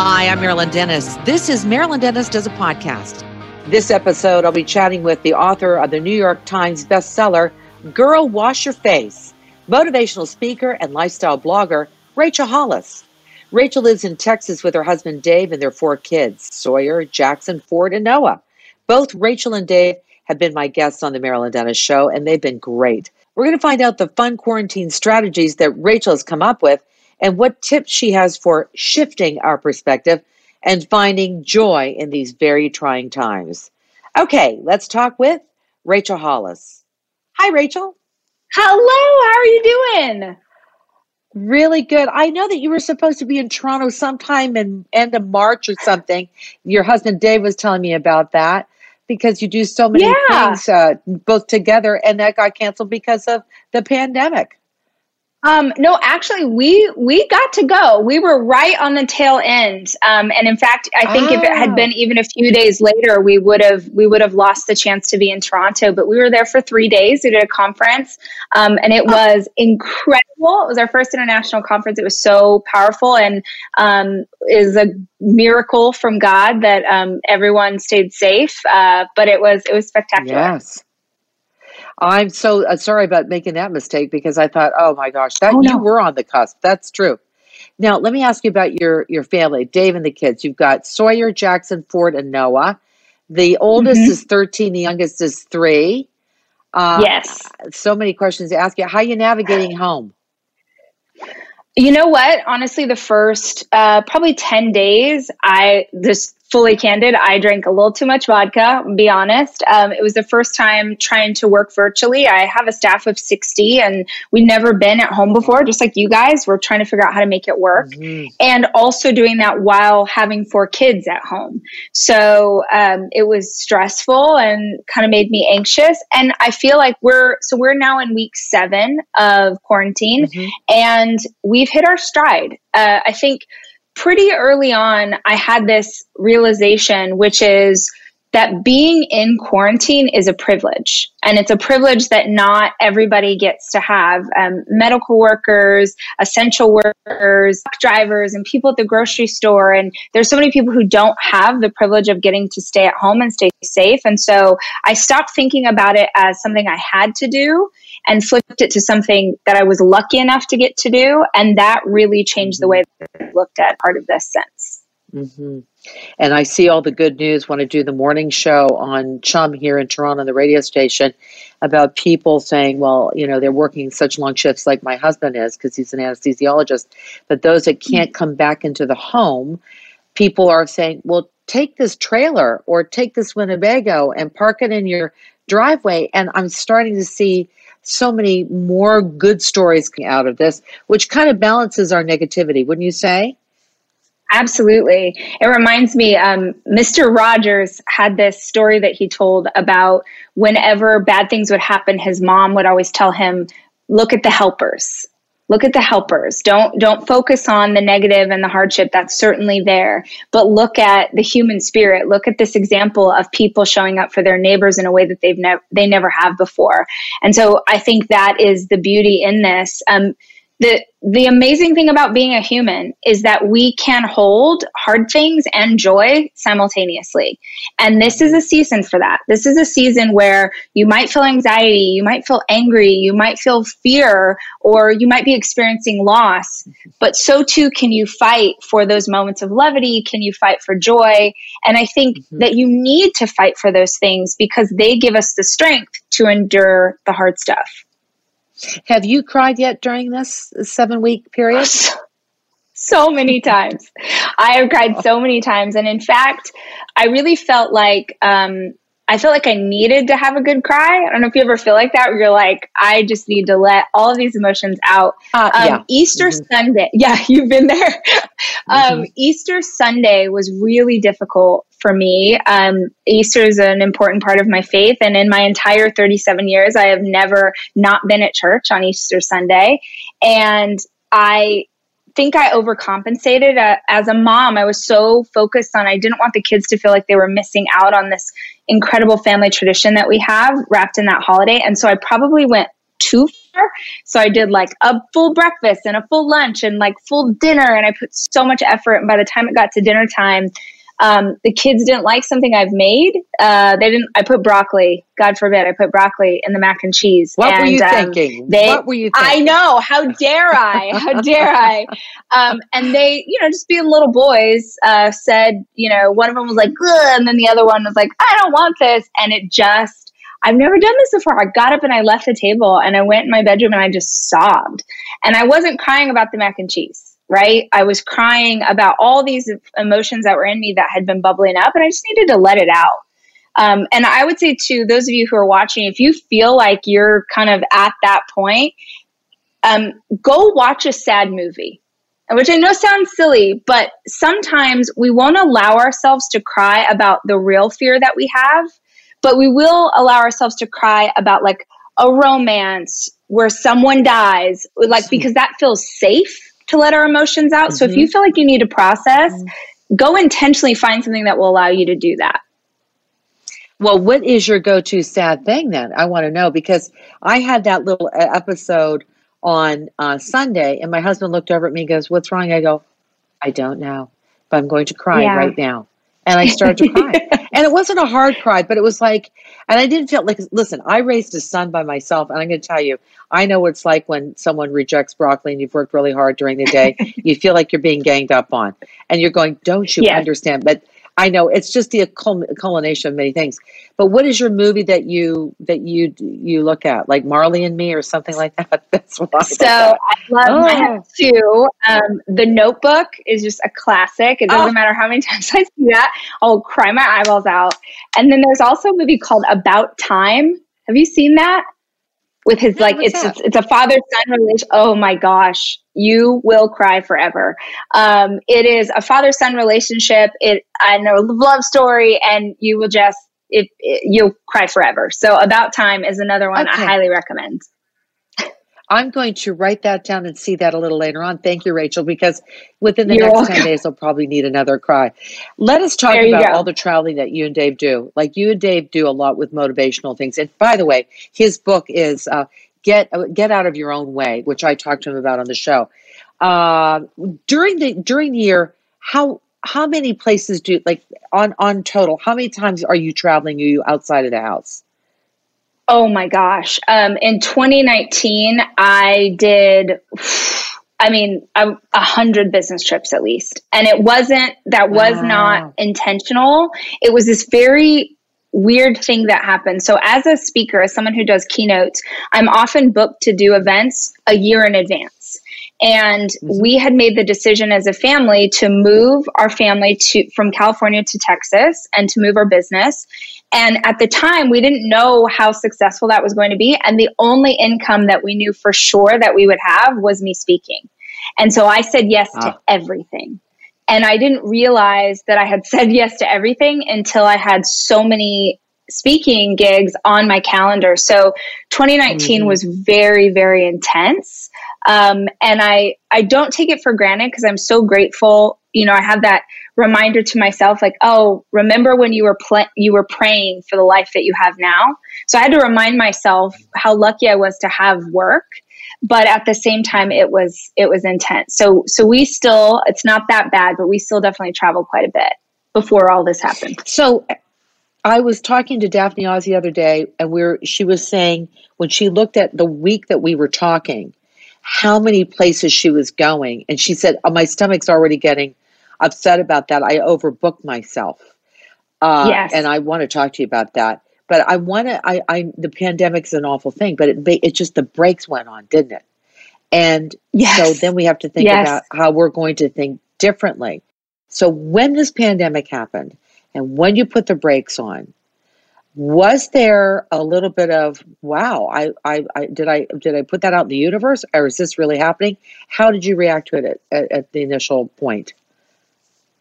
Hi, I'm Marilyn Denis. This is Marilyn Denis Does a Podcast. This episode, I'll be chatting with the author of the New York Times bestseller, Girl Wash Your Face, motivational speaker and lifestyle blogger, Rachel Hollis. Rachel lives in Texas with her husband Dave and their four kids, Sawyer, Jackson, Ford, and Noah. Both Rachel and Dave have been my guests on the Marilyn Denis Show, and they've been great. We're going to find out the fun quarantine strategies that Rachel has come up with and what tips she has for shifting our perspective and finding joy in these very trying times. Okay, let's talk with Rachel Hollis. Hi, Rachel. Hello, how are you doing? Really good. I know that you were supposed to be in Toronto sometime in end of March or something. Your husband Dave was telling me about that because you do so many yeah. things uh, both together, and that got canceled because of the pandemic. Um, no, actually, we we got to go. We were right on the tail end, um, and in fact, I think oh. if it had been even a few days later, we would have we would have lost the chance to be in Toronto. But we were there for three days. We did a conference, um, and it oh. was incredible. It was our first international conference. It was so powerful, and um, is a miracle from God that um, everyone stayed safe. Uh, but it was it was spectacular. Yes. I'm so uh, sorry about making that mistake because I thought, oh my gosh, that oh, no. you were on the cusp. That's true. Now, let me ask you about your your family, Dave and the kids. You've got Sawyer, Jackson, Ford, and Noah. The oldest mm-hmm. is 13, the youngest is 3. Uh, yes. So many questions to ask you. How are you navigating home? You know what? Honestly, the first uh, probably 10 days, I this fully candid, I drank a little too much vodka, be honest. Um, it was the first time trying to work virtually. I have a staff of 60 and we'd never been at home before, just like you guys. We're trying to figure out how to make it work. Mm-hmm. And also doing that while having four kids at home. So um, it was stressful and kind of made me anxious. And I feel like we're, so we're now in week seven of quarantine mm-hmm. and we've hit our stride. Uh, I think pretty early on, I had this realization, which is that being in quarantine is a privilege. And it's a privilege that not everybody gets to have. Um, medical workers, essential workers, drivers, and people at the grocery store. And there's so many people who don't have the privilege of getting to stay at home and stay safe. And so I stopped thinking about it as something I had to do and flipped it to something that I was lucky enough to get to do. And that really changed the way that I looked at part of this sense. Mm-hmm. And I see all the good news when I do the morning show on Chum here in Toronto, the radio station, about people saying, well, you know, they're working such long shifts like my husband is because he's an anesthesiologist. But those that can't come back into the home, people are saying, well, take this trailer or take this Winnebago and park it in your driveway. And I'm starting to see so many more good stories out of this, which kind of balances our negativity, wouldn't you say? Absolutely. It reminds me, um, Mr. Rogers had this story that he told about whenever bad things would happen, his mom would always tell him, look at the helpers look at the helpers. Don't don't focus on the negative and the hardship. That's certainly there. But look at the human spirit. Look at this example of people showing up for their neighbors in a way that they've never they never have before. And so i think that is the beauty in this. Um, the the amazing thing about being a human is that we can hold hard things and joy simultaneously. And this is a season for that. This is a season where you might feel anxiety, you might feel angry, you might feel fear, or you might be experiencing loss. But so too can you fight for those moments of levity. Can you fight for joy? And I think mm-hmm. that you need to fight for those things because they give us the strength to endure the hard stuff. Have you cried yet during this seven week period? so many times. I have cried so many times. And in fact, I really felt like um, I felt like I needed to have a good cry. I don't know if you ever feel like that, where you're like, I just need to let all of these emotions out. Uh, um, yeah. Easter mm-hmm. Sunday, yeah, you've been there. um, mm-hmm. Easter Sunday was really difficult for me. Um, Easter is an important part of my faith, and in my entire 37 years, I have never not been at church on Easter Sunday. And I think I overcompensated uh, as a mom. I was so focused on, I didn't want the kids to feel like they were missing out on this incredible family tradition that we have wrapped in that holiday. And so I probably went too far. So I did like a full breakfast and a full lunch and like full dinner. And I put so much effort. And by the time it got to dinner time, um, the kids didn't like something I've made. Uh, they didn't. I put broccoli. God forbid, I put broccoli in the mac and cheese. What and, were you um, thinking? They, what were you? Thinking? I know. How dare I? How dare I? Um, and they, you know, just being little boys, uh, said, you know, one of them was like, and then the other one was like, I don't want this, and it just. I've never done this before. I got up and I left the table and I went in my bedroom and I just sobbed. And I wasn't crying about the mac and cheese right? I was crying about all these emotions that were in me that had been bubbling up, and I just needed to let it out. Um, and I would say to those of you who are watching, if you feel like you're kind of at that point, um, go watch a sad movie. Which I know sounds silly, but sometimes we won't allow ourselves to cry about the real fear that we have, but we will allow ourselves to cry about like a romance where someone dies, like because that feels safe to let our emotions out. Mm-hmm. So if you mm-hmm. feel like you need to process, mm-hmm. go intentionally find something that will allow you to do that. Well, what is your go to sad thing then? I want to know because I had that little uh, episode on uh, Sunday and my husband looked over at me and goes, What's wrong? I go, I don't know, but I'm going to cry yeah. right now. And I started to cry. and it wasn't a hard cry, but it was like, and I didn't feel like, listen, I raised a son by myself. And I'm going to tell you, I know what it's like when someone rejects broccoli and you've worked really hard during the day. you feel like you're being ganged up on, and you're going, "Don't you understand?" But I know it's just the culmination of many things. But what is your movie that you that you you look at, like Marley and Me or something like that? That's what I so I love. Oh. I have two. Um, the Notebook is just a classic. It doesn't oh. matter how many times I see that, I'll cry my eyeballs out. And then there's also a movie called About Time. Have you seen that? With his like it's, it's, it's a father son relationship. Oh my gosh, you will cry forever. Um, it is a father son relationship. It I know love story, and you will just it, it, you'll cry forever. So about time is another one okay. I highly recommend. I'm going to write that down and see that a little later on. Thank you, Rachel, because within the You're next welcome. 10 days, I'll probably need another cry. Let us talk about go. all the traveling that you and Dave do. Like you and Dave do a lot with motivational things. And by the way, his book is uh, Get Get Out of Your Own Way, which I talked to him about on the show. Uh, during the during the year, how how many places do like on on total? How many times are you traveling? Are you outside of the house? Oh my gosh. Um, in 2019, I did, I mean, a, a, hundred business trips at least. And it wasn't, that was wow. not intentional. It was this very weird thing that happened. So, as a speaker, as someone who does keynotes, I'm often booked to do events a year in advance. And we had made the decision as a family to move our family to from California to Texas and to move our business. And at the time, we didn't know how successful that was going to be. And the only income that we knew for sure that we would have was me speaking. And so I said yes ah. to everything. And I didn't realize that I had said yes to everything until I had so many speaking gigs on my calendar. So 2019 mm-hmm. was very, very intense. Um, and I, I don't take it for granted because I'm so grateful. You know, I have that reminder to myself like oh remember when you were pl- you were praying for the life that you have now? So i had to remind myself how lucky i was to have work but at the same time it was it was intense. So so we still it's not that bad but we still definitely traveled quite a bit before all this happened. So I was talking to Daphne Oz the other day, and we are she was saying when she looked at the week that we were talking, how many places she was going, and she said, oh, "My stomach's already getting upset about that. I overbooked myself. Uh, yes. And I want to talk to you about that. But I want to, I, I, the pandemic's an awful thing, but it, it just, the brakes went on, didn't it? And yes. so then we have to think yes. about how we're going to think differently. So when this pandemic happened and when you put the brakes on, was there a little bit of wow I, I, I did i did i put that out in the universe or is this really happening how did you react to it at, at, at the initial point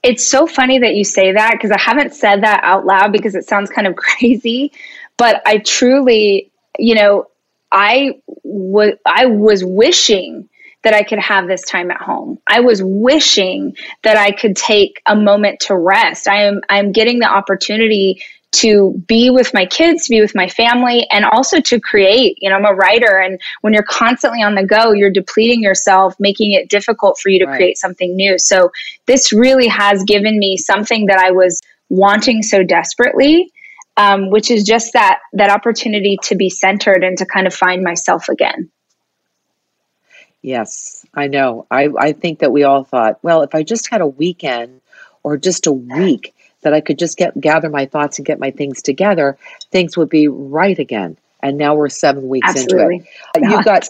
it's so funny that you say that because I haven't said that out loud because it sounds kind of crazy, but I truly, you know, I was I was wishing that I could have this time at home. I was wishing that I could take a moment to rest. I am I'm getting the opportunity to be with my kids, to be with my family, and also to create. You know, I'm a writer, and when you're constantly on the go, you're depleting yourself, making it difficult for you to right. create something new. So, this really has given me something that I was wanting so desperately. Um, which is just that that opportunity to be centered and to kind of find myself again. Yes, I know. I, I think that we all thought, well, if I just had a weekend or just a week that I could just get gather my thoughts and get my things together, things would be right again. And now we're seven weeks Absolutely. into it. You've got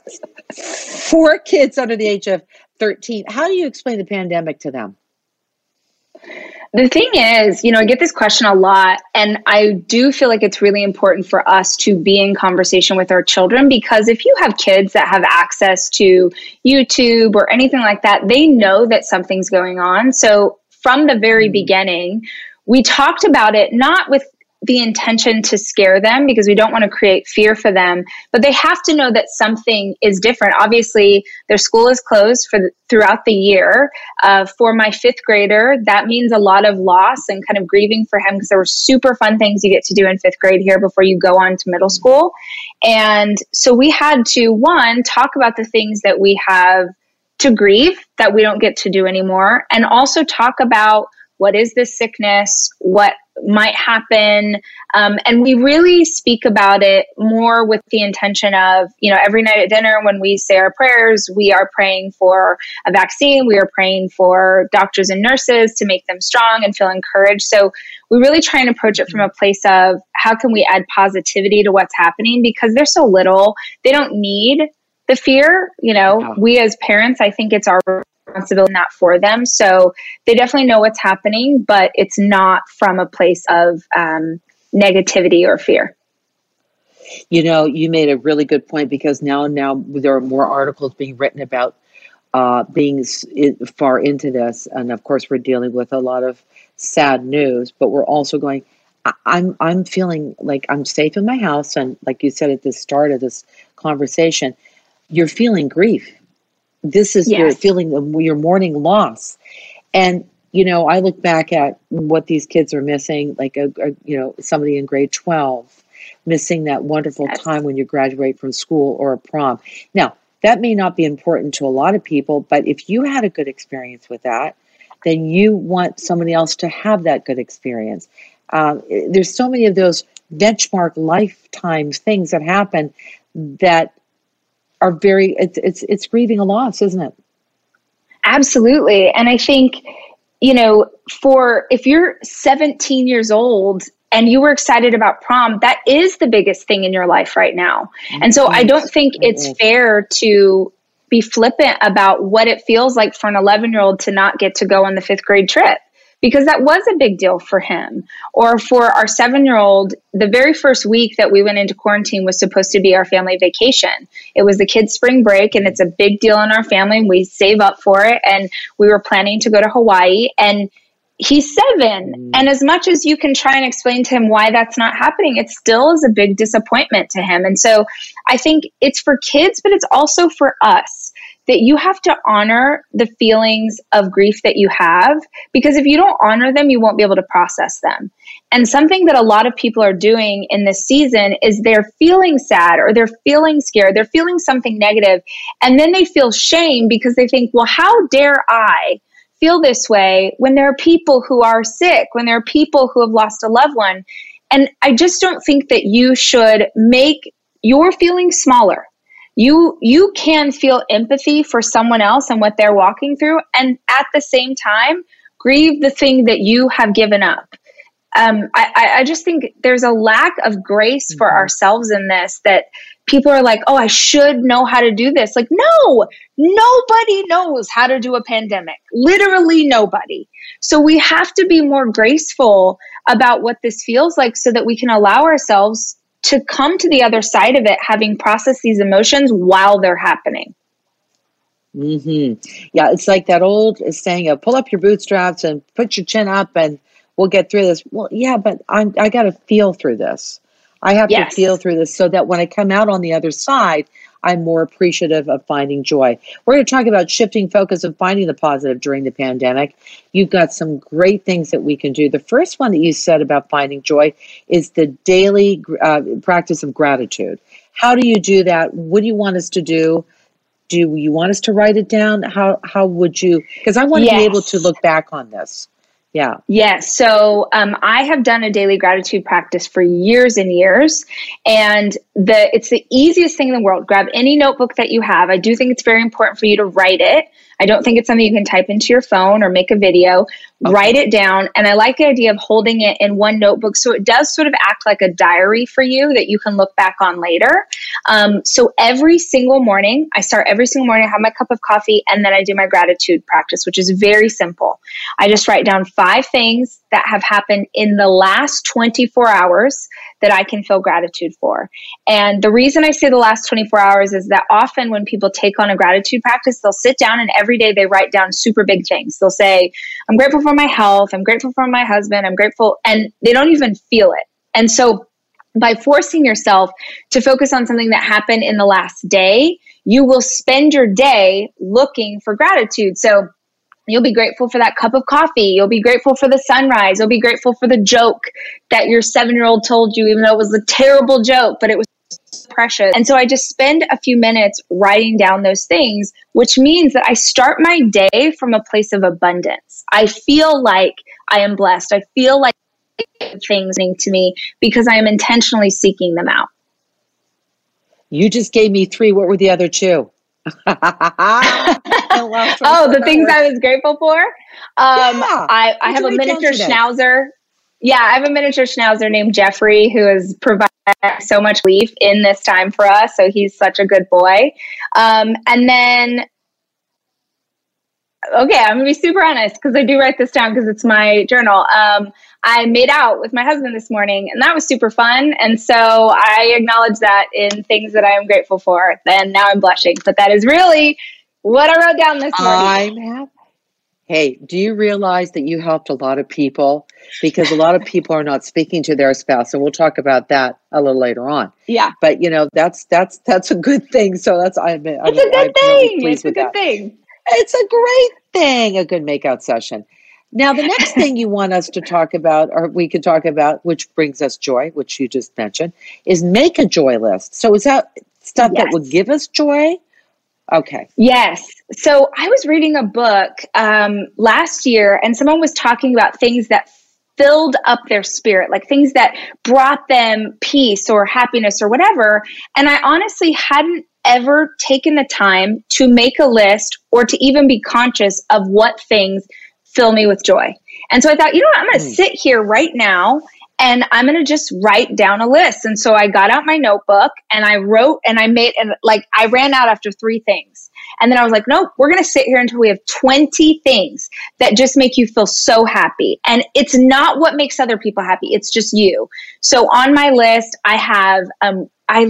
four kids under the age of 13. How do you explain the pandemic to them? The thing is, you know, I get this question a lot, and I do feel like it's really important for us to be in conversation with our children because if you have kids that have access to YouTube or anything like that, they know that something's going on. So from the very mm-hmm. beginning, we talked about it not with the intention to scare them because we don't want to create fear for them but they have to know that something is different. Obviously their school is closed for the, throughout the year. Uh, for my fifth grader that means a lot of loss and kind of grieving for him because there were super fun things you get to do in fifth grade here before you go on to middle school. And so we had to one talk about the things that we have to grieve that we don't get to do anymore and also talk about what is this sickness? What might happen? Um, and we really speak about it more with the intention of you know every night at dinner when we say our prayers we are praying for a vaccine. We are praying for doctors and nurses to make them strong and feel encouraged. So we really try and approach it from a place of how can we add positivity to what's happening? Because there's so little. They don't need the fear you know. We as parents i think it's our responsibility not for them. So they definitely know what's happening, but it's not from a place of um, negativity or fear. You know, you made a really good point because now, now there are more articles being written about uh, being far into this, and of course, we're dealing with a lot of sad news. But we're also going. I'm I'm feeling like I'm safe in my house, and like you said at the start of this conversation, you're feeling grief this is yes. your feeling of your mourning loss. And, you know, I look back at what these kids are missing, like, a, a you know, somebody in grade 12 missing that wonderful yes. time when you graduate from school or a prom. Now, that may not be important to a lot of people, but if you had a good experience with that, then you want somebody else to have that good experience. Um, there's so many of those benchmark lifetime things that happen that are very it's it's it's grieving a loss, isn't it? Absolutely. And I think, you know, for if you're 17 years old and you were excited about prom, that is the biggest thing in your life right now. And so I don't think it's fair to be flippant about what it feels like for an 11 year old to not get to go on the fifth grade trip because that was a big deal for him. Or for our seven year old, the very first week that we went into quarantine was supposed to be our family vacation. It was the kids' spring break, and it's a big deal in our family. We save up for it, and we were planning to go to Hawaii. And he's seven. Mm. And as much as you can try and explain to him why that's not happening, it still is a big disappointment to him. And so I think it's for kids, but it's also for us that you have to honor the feelings of grief that you have because if you don't honor them, you won't be able to process them. And something that a lot of people are doing in this season is they're feeling sad or they're feeling scared, they're feeling something negative, and then they feel shame because they think, well, how dare I feel this way when there are people who are sick, when there are people who have lost a loved one? And I just don't think that you should make your feelings smaller you you can feel empathy for someone else and what they're walking through and at the same time grieve the thing that you have given up um, I, I just think there's a lack of grace for mm-hmm. ourselves in this that people are like, oh, I should know how to do this. Like, no, nobody knows how to do a pandemic. Literally nobody. So we have to be more graceful about what this feels like so that we can allow ourselves to come to the other side of it having processed these emotions while they're happening. Hmm. Yeah, it's like that old saying of "pull up your bootstraps and put your chin up, and we'll get through this." Well, yeah, but I'm I got to feel through this. I have yes. to feel through this so that when I come out on the other side, I'm more appreciative of finding joy. We're going to talk about shifting focus and finding the positive during the pandemic. You've got some great things that we can do. The first one that you said about finding joy is the daily uh, practice of gratitude. How do you do that? What do you want us to do? Do you want us to write it down? How how would you? Because I want to be able to look back on this. Yeah. Yes. So um, I have done a daily gratitude practice for years and years, and the it's the easiest thing in the world. Grab any notebook that you have. I do think it's very important for you to write it. I don't think it's something you can type into your phone or make a video. Okay. Write it down. And I like the idea of holding it in one notebook. So it does sort of act like a diary for you that you can look back on later. Um, so every single morning, I start every single morning, I have my cup of coffee, and then I do my gratitude practice, which is very simple. I just write down five things that have happened in the last 24 hours that I can feel gratitude for. And the reason I say the last 24 hours is that often when people take on a gratitude practice, they'll sit down and every day they write down super big things. They'll say, I'm grateful for my health, I'm grateful for my husband, I'm grateful, and they don't even feel it. And so by forcing yourself to focus on something that happened in the last day, you will spend your day looking for gratitude. So You'll be grateful for that cup of coffee. You'll be grateful for the sunrise. You'll be grateful for the joke that your seven year old told you, even though it was a terrible joke, but it was precious. And so I just spend a few minutes writing down those things, which means that I start my day from a place of abundance. I feel like I am blessed. I feel like things to me because I am intentionally seeking them out. You just gave me three. What were the other two? oh, the things I was grateful for. Um, yeah. I, I have a miniature schnauzer. Yeah, I have a miniature schnauzer named Jeffrey who has provided so much relief in this time for us. So he's such a good boy. Um, and then, okay, I'm gonna be super honest because I do write this down because it's my journal. Um, I made out with my husband this morning, and that was super fun. And so I acknowledge that in things that I am grateful for. And now I'm blushing, but that is really what I wrote down this morning. I'm happy. Hey, do you realize that you helped a lot of people? Because a lot of people are not speaking to their spouse, and we'll talk about that a little later on. Yeah, but you know that's that's that's a good thing. So that's I. It's I'm, it's a good I'm thing. Really it's a good that. thing. It's a great thing. A good makeout session. Now, the next thing you want us to talk about, or we could talk about, which brings us joy, which you just mentioned, is make a joy list. So, is that stuff yes. that would give us joy? Okay. Yes. So, I was reading a book um, last year, and someone was talking about things that filled up their spirit, like things that brought them peace or happiness or whatever. And I honestly hadn't ever taken the time to make a list or to even be conscious of what things fill me with joy. And so I thought, you know what, I'm going to mm. sit here right now and I'm going to just write down a list. And so I got out my notebook and I wrote and I made, and like I ran out after three things. And then I was like, nope, we're going to sit here until we have 20 things that just make you feel so happy. And it's not what makes other people happy, it's just you. So on my list, I have, um, I,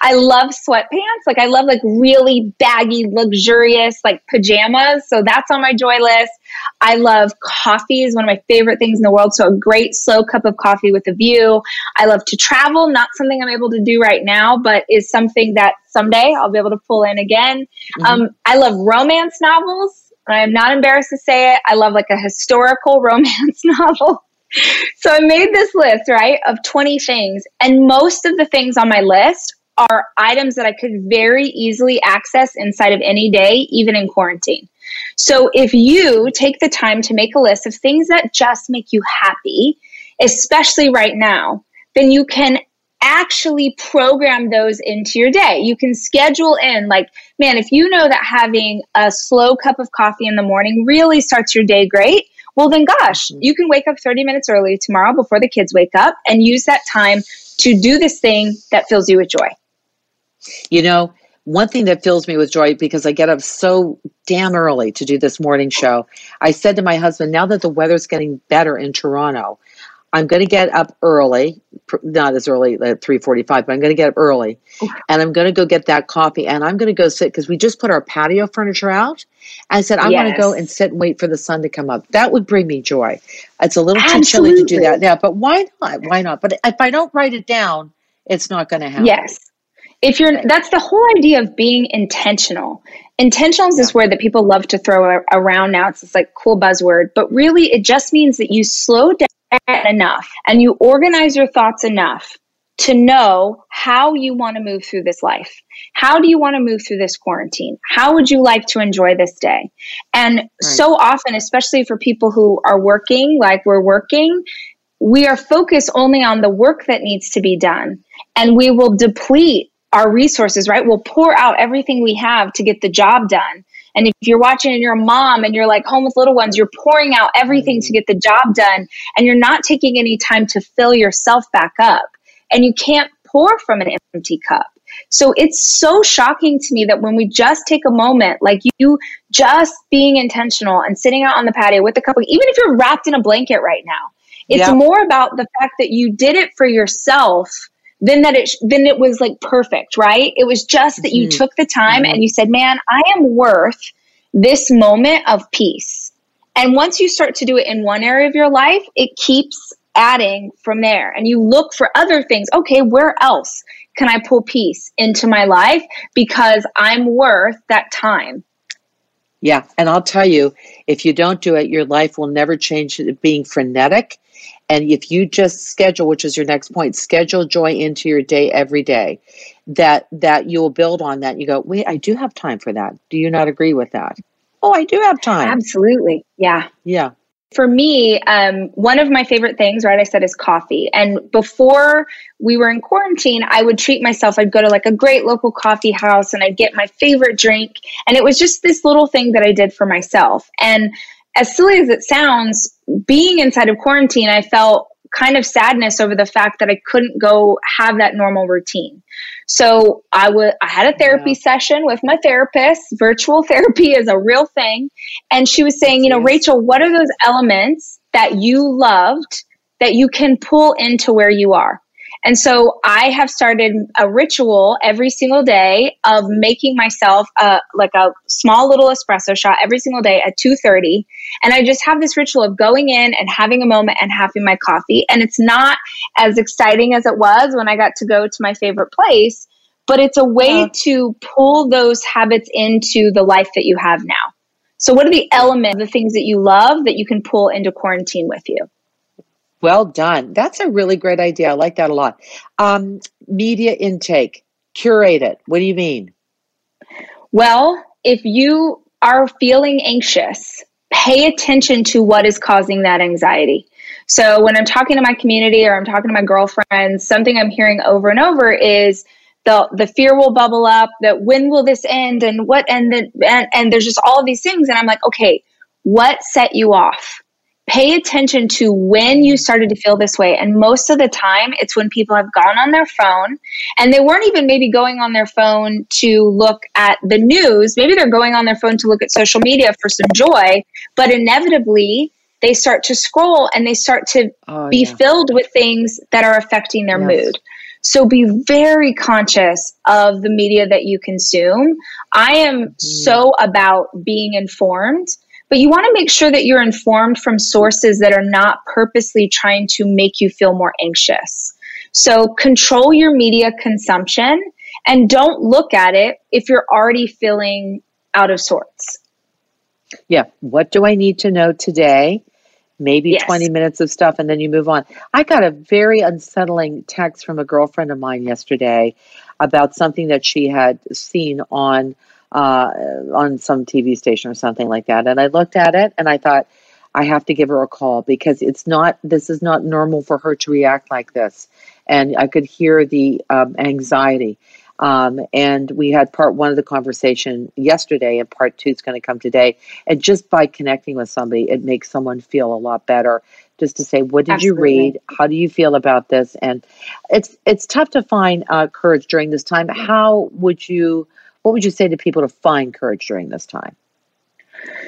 I love sweatpants. Like I love like really baggy, luxurious like pajamas. So that's on my joy list. I love coffee is one of my favorite things in the world. So a great slow cup of coffee with a view. I love to travel, not something I'm able to do right now, but is something that someday I'll be able to pull in again. Mm-hmm. Um, I love romance novels. I am not embarrassed to say it. I love like a historical romance novel. so I made this list, right, of 20 things. And most of the things on my list are items that I could very easily access inside of any day, even in quarantine. So if you take the time to make a list of things that just make you happy, especially right now, then you can actually program those into your day. You can schedule in, like, man, if you know that having a slow cup of coffee in the morning really starts your day great, well, then gosh, mm-hmm. you can wake up 30 minutes early tomorrow before the kids wake up and use that time to do this thing that fills you with joy. You know, one thing that fills me with joy because I get up so damn early to do this morning show. I said to my husband, now that the weather's getting better in Toronto, I'm going to get up early, not as early uh, at 3:45, but I'm going to get up early, and I'm going to go get that coffee, and I'm going to go sit because we just put our patio furniture out. I said I yes. want to go and sit and wait for the sun to come up. That would bring me joy. It's a little Absolutely. too chilly to do that now, but why not? Why not? But if I don't write it down, it's not going to happen. Yes. If you're that's the whole idea of being intentional intentional is this word that people love to throw around now it's this like cool buzzword but really it just means that you slow down enough and you organize your thoughts enough to know how you want to move through this life. How do you want to move through this quarantine? How would you like to enjoy this day? And right. so often, especially for people who are working like we're working, we are focused only on the work that needs to be done. And we will deplete our resources, right? We'll pour out everything we have to get the job done. And if you're watching and you're a mom and you're like home with little ones, you're pouring out everything to get the job done and you're not taking any time to fill yourself back up. And you can't pour from an empty cup. So it's so shocking to me that when we just take a moment, like you just being intentional and sitting out on the patio with a couple, even if you're wrapped in a blanket right now, it's more about the fact that you did it for yourself then that it then it was like perfect, right? It was just that you mm-hmm. took the time mm-hmm. and you said, "Man, I am worth this moment of peace." And once you start to do it in one area of your life, it keeps adding from there. And you look for other things. Okay, where else can I pull peace into my life because I'm worth that time? Yeah, and I'll tell you, if you don't do it, your life will never change being frenetic and if you just schedule, which is your next point, schedule joy into your day every day, that that you'll build on that. You go, wait, I do have time for that. Do you not agree with that? Oh, I do have time. Absolutely. Yeah. Yeah. For me, um, one of my favorite things, right, I said is coffee. And before we were in quarantine, I would treat myself. I'd go to like a great local coffee house and I'd get my favorite drink. And it was just this little thing that I did for myself. And as silly as it sounds, being inside of quarantine, I felt kind of sadness over the fact that I couldn't go have that normal routine. So I would I had a therapy yeah. session with my therapist. Virtual therapy is a real thing. And she was saying, you know, Rachel, what are those elements that you loved that you can pull into where you are? And so I have started a ritual every single day of making myself a, like a small little espresso shot every single day at 2:30 and I just have this ritual of going in and having a moment and having my coffee and it's not as exciting as it was when I got to go to my favorite place but it's a way yeah. to pull those habits into the life that you have now. So what are the elements, the things that you love that you can pull into quarantine with you? Well done. That's a really great idea. I like that a lot. Um, media intake, curate it. What do you mean? Well, if you are feeling anxious, pay attention to what is causing that anxiety. So when I'm talking to my community or I'm talking to my girlfriends, something I'm hearing over and over is the the fear will bubble up that when will this end and what and then and, and there's just all these things and I'm like, okay, what set you off? Pay attention to when you started to feel this way. And most of the time, it's when people have gone on their phone and they weren't even maybe going on their phone to look at the news. Maybe they're going on their phone to look at social media for some joy, but inevitably, they start to scroll and they start to oh, be yeah. filled with things that are affecting their yes. mood. So be very conscious of the media that you consume. I am mm. so about being informed but you want to make sure that you're informed from sources that are not purposely trying to make you feel more anxious. So control your media consumption and don't look at it if you're already feeling out of sorts. Yeah. What do I need to know today? Maybe yes. 20 minutes of stuff and then you move on. I got a very unsettling text from a girlfriend of mine yesterday about something that she had seen on uh, on some TV station or something like that. And I looked at it and I thought, I have to give her a call because it's not, this is not normal for her to react like this. And I could hear the um, anxiety. Um, and we had part one of the conversation yesterday, and part two is going to come today. And just by connecting with somebody, it makes someone feel a lot better. Just to say, what did Absolutely. you read? How do you feel about this? And it's it's tough to find uh, courage during this time. How would you what would you say to people to find courage during this time?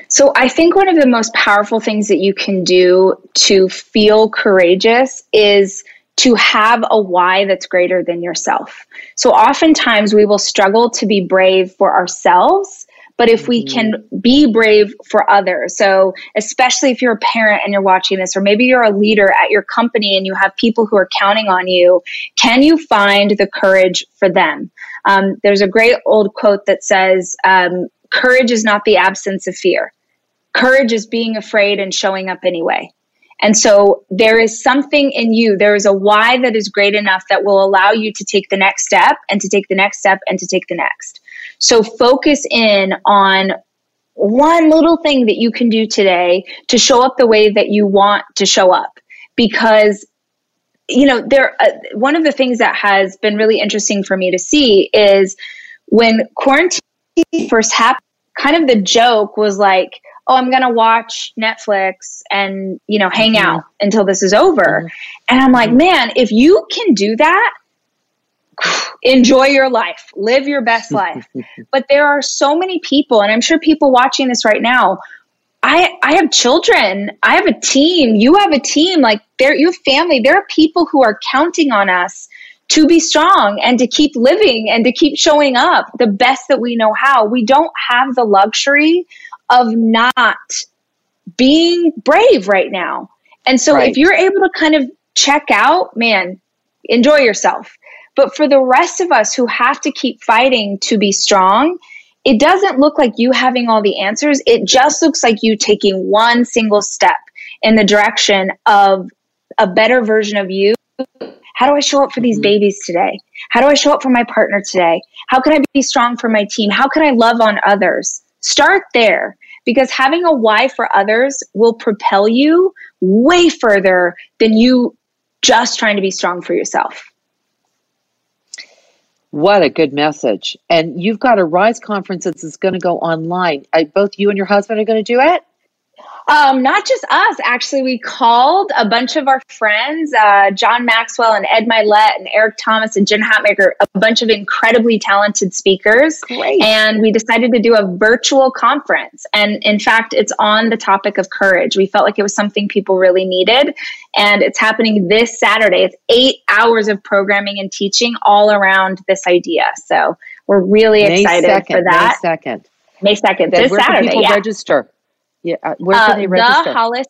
So, I think one of the most powerful things that you can do to feel courageous is to have a why that's greater than yourself. So, oftentimes we will struggle to be brave for ourselves, but if we can mm-hmm. be brave for others. So, especially if you're a parent and you're watching this, or maybe you're a leader at your company and you have people who are counting on you, can you find the courage for them? Um, there's a great old quote that says, um, Courage is not the absence of fear. Courage is being afraid and showing up anyway. And so there is something in you, there is a why that is great enough that will allow you to take the next step and to take the next step and to take the next. So focus in on one little thing that you can do today to show up the way that you want to show up because you know there uh, one of the things that has been really interesting for me to see is when quarantine first happened kind of the joke was like oh i'm going to watch netflix and you know hang mm-hmm. out until this is over mm-hmm. and i'm like mm-hmm. man if you can do that enjoy your life, live your best life. but there are so many people, and I'm sure people watching this right now. I, I have children. I have a team. You have a team. Like there, you have family. There are people who are counting on us to be strong and to keep living and to keep showing up the best that we know how. We don't have the luxury of not being brave right now. And so right. if you're able to kind of check out, man, enjoy yourself. But for the rest of us who have to keep fighting to be strong, it doesn't look like you having all the answers. It just looks like you taking one single step in the direction of a better version of you. How do I show up for these mm-hmm. babies today? How do I show up for my partner today? How can I be strong for my team? How can I love on others? Start there because having a why for others will propel you way further than you just trying to be strong for yourself. What a good message. And you've got a Rise conference that's going to go online. I, both you and your husband are going to do it? Um, not just us, actually. We called a bunch of our friends, uh, John Maxwell and Ed Mylett and Eric Thomas and Jen Hatmaker, a bunch of incredibly talented speakers. Great. And we decided to do a virtual conference. And in fact, it's on the topic of courage. We felt like it was something people really needed. And it's happening this Saturday. It's eight hours of programming and teaching all around this idea. So we're really May excited 2nd, for that. May 2nd. May 2nd, this Saturday. yeah. register? Yeah, uh, where can uh, they register? The Hollis,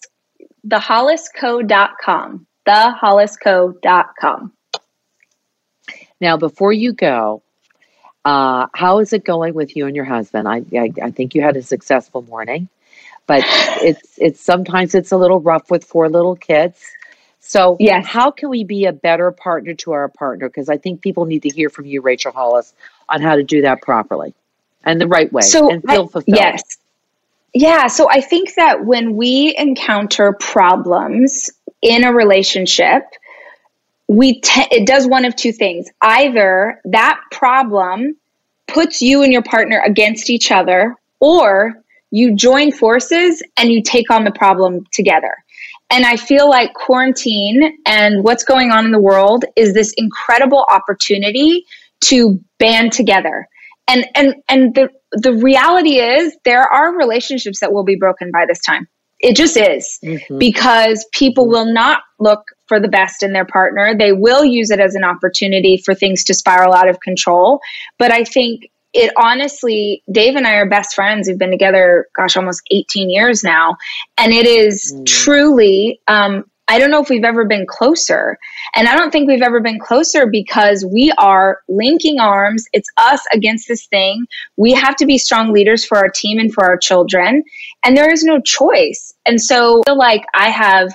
thehollisco.com. Thehollisco.com. Now, before you go, uh, how is it going with you and your husband? I, I, I think you had a successful morning, but it's it's sometimes it's a little rough with four little kids. So, yes. how can we be a better partner to our partner? Because I think people need to hear from you, Rachel Hollis, on how to do that properly and the right way so and feel I, fulfilled. Yes. Yeah, so I think that when we encounter problems in a relationship, we te- it does one of two things. Either that problem puts you and your partner against each other, or you join forces and you take on the problem together. And I feel like quarantine and what's going on in the world is this incredible opportunity to band together. And and and the the reality is there are relationships that will be broken by this time. It just is mm-hmm. because people mm-hmm. will not look for the best in their partner. They will use it as an opportunity for things to spiral out of control. But I think it honestly, Dave and I are best friends. We've been together, gosh, almost 18 years now. And it is mm. truly um, I don't know if we've ever been closer. And I don't think we've ever been closer because we are linking arms. It's us against this thing. We have to be strong leaders for our team and for our children. And there is no choice. And so I feel like I have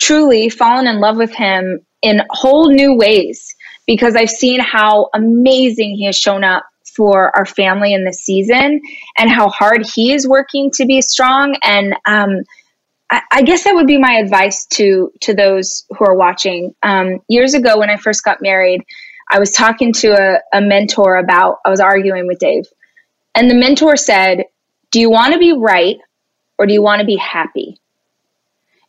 truly fallen in love with him in whole new ways because I've seen how amazing he has shown up for our family in this season and how hard he is working to be strong. And, um, I, guess that would be my advice to to those who are watching. Um, years ago, when I first got married, I was talking to a, a mentor about. I was arguing with Dave, and the mentor said, "Do you want to be right, or do you want to be happy?"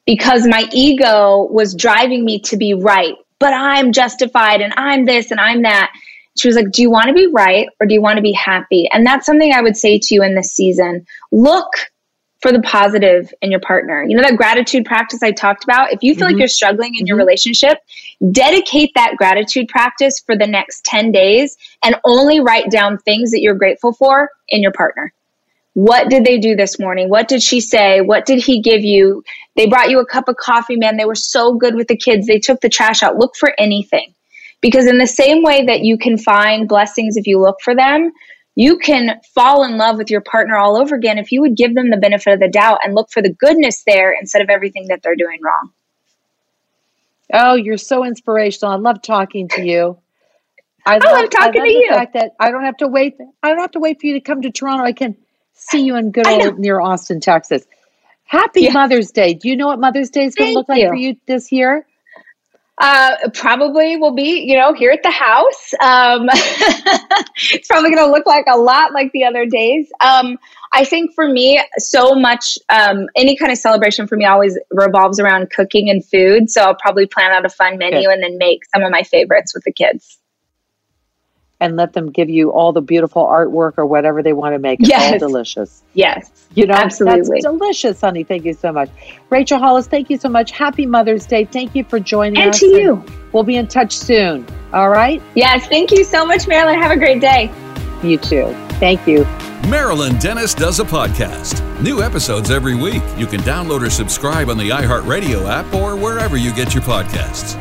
Because my ego was driving me to be right, but I'm justified, and I'm this, and I'm that. She was like, Do you want to be right or do you want to be happy? And that's something I would say to you in this season. Look for the positive in your partner. You know, that gratitude practice I talked about? If you feel mm-hmm. like you're struggling in mm-hmm. your relationship, dedicate that gratitude practice for the next 10 days and only write down things that you're grateful for in your partner. what did they do this morning? What did she say? What did he give you? They brought you a cup of coffee, man. They were so good with the kids. They took the trash out. Look for anything. Because in the same way that you can find blessings if you look for them, you can fall in love with your partner all over again if you would give them the benefit of the doubt and look for the goodness there instead of everything that they're doing wrong. Oh, you're so inspirational. I love talking to you. I, love, love talking I love to the you. Fact that I don't have to wait. I don't have to wait for you to come to Toronto. I can see you in good old near Austin, Texas. Happy Mother's Day. Do you know what Mother's Day is going to look like for you this year? Uh, probably will be, you know, here at the house. Um, it's probably going to look like a lot like the other days. Um, I think for me, so much, um, any kind of celebration for me always revolves around cooking and food. So I'll probably plan out a fun menu Good. and then make some of my favorites with the kids and let them give you all the beautiful artwork or whatever they want to make. It's yes. all delicious. Yes. You know, absolutely. That's delicious, honey. Thank you so much. Rachel Hollis, thank you so much. Happy Mother's Day. Thank you for joining and us. To and to you. We'll be in touch soon. All right? Yes. Thank you so much, Marilyn. Have a great day. You too. Thank you. Marilyn Denis does a podcast. New episodes every week. You can download or subscribe on the iHeartRadio app or wherever you get your podcasts.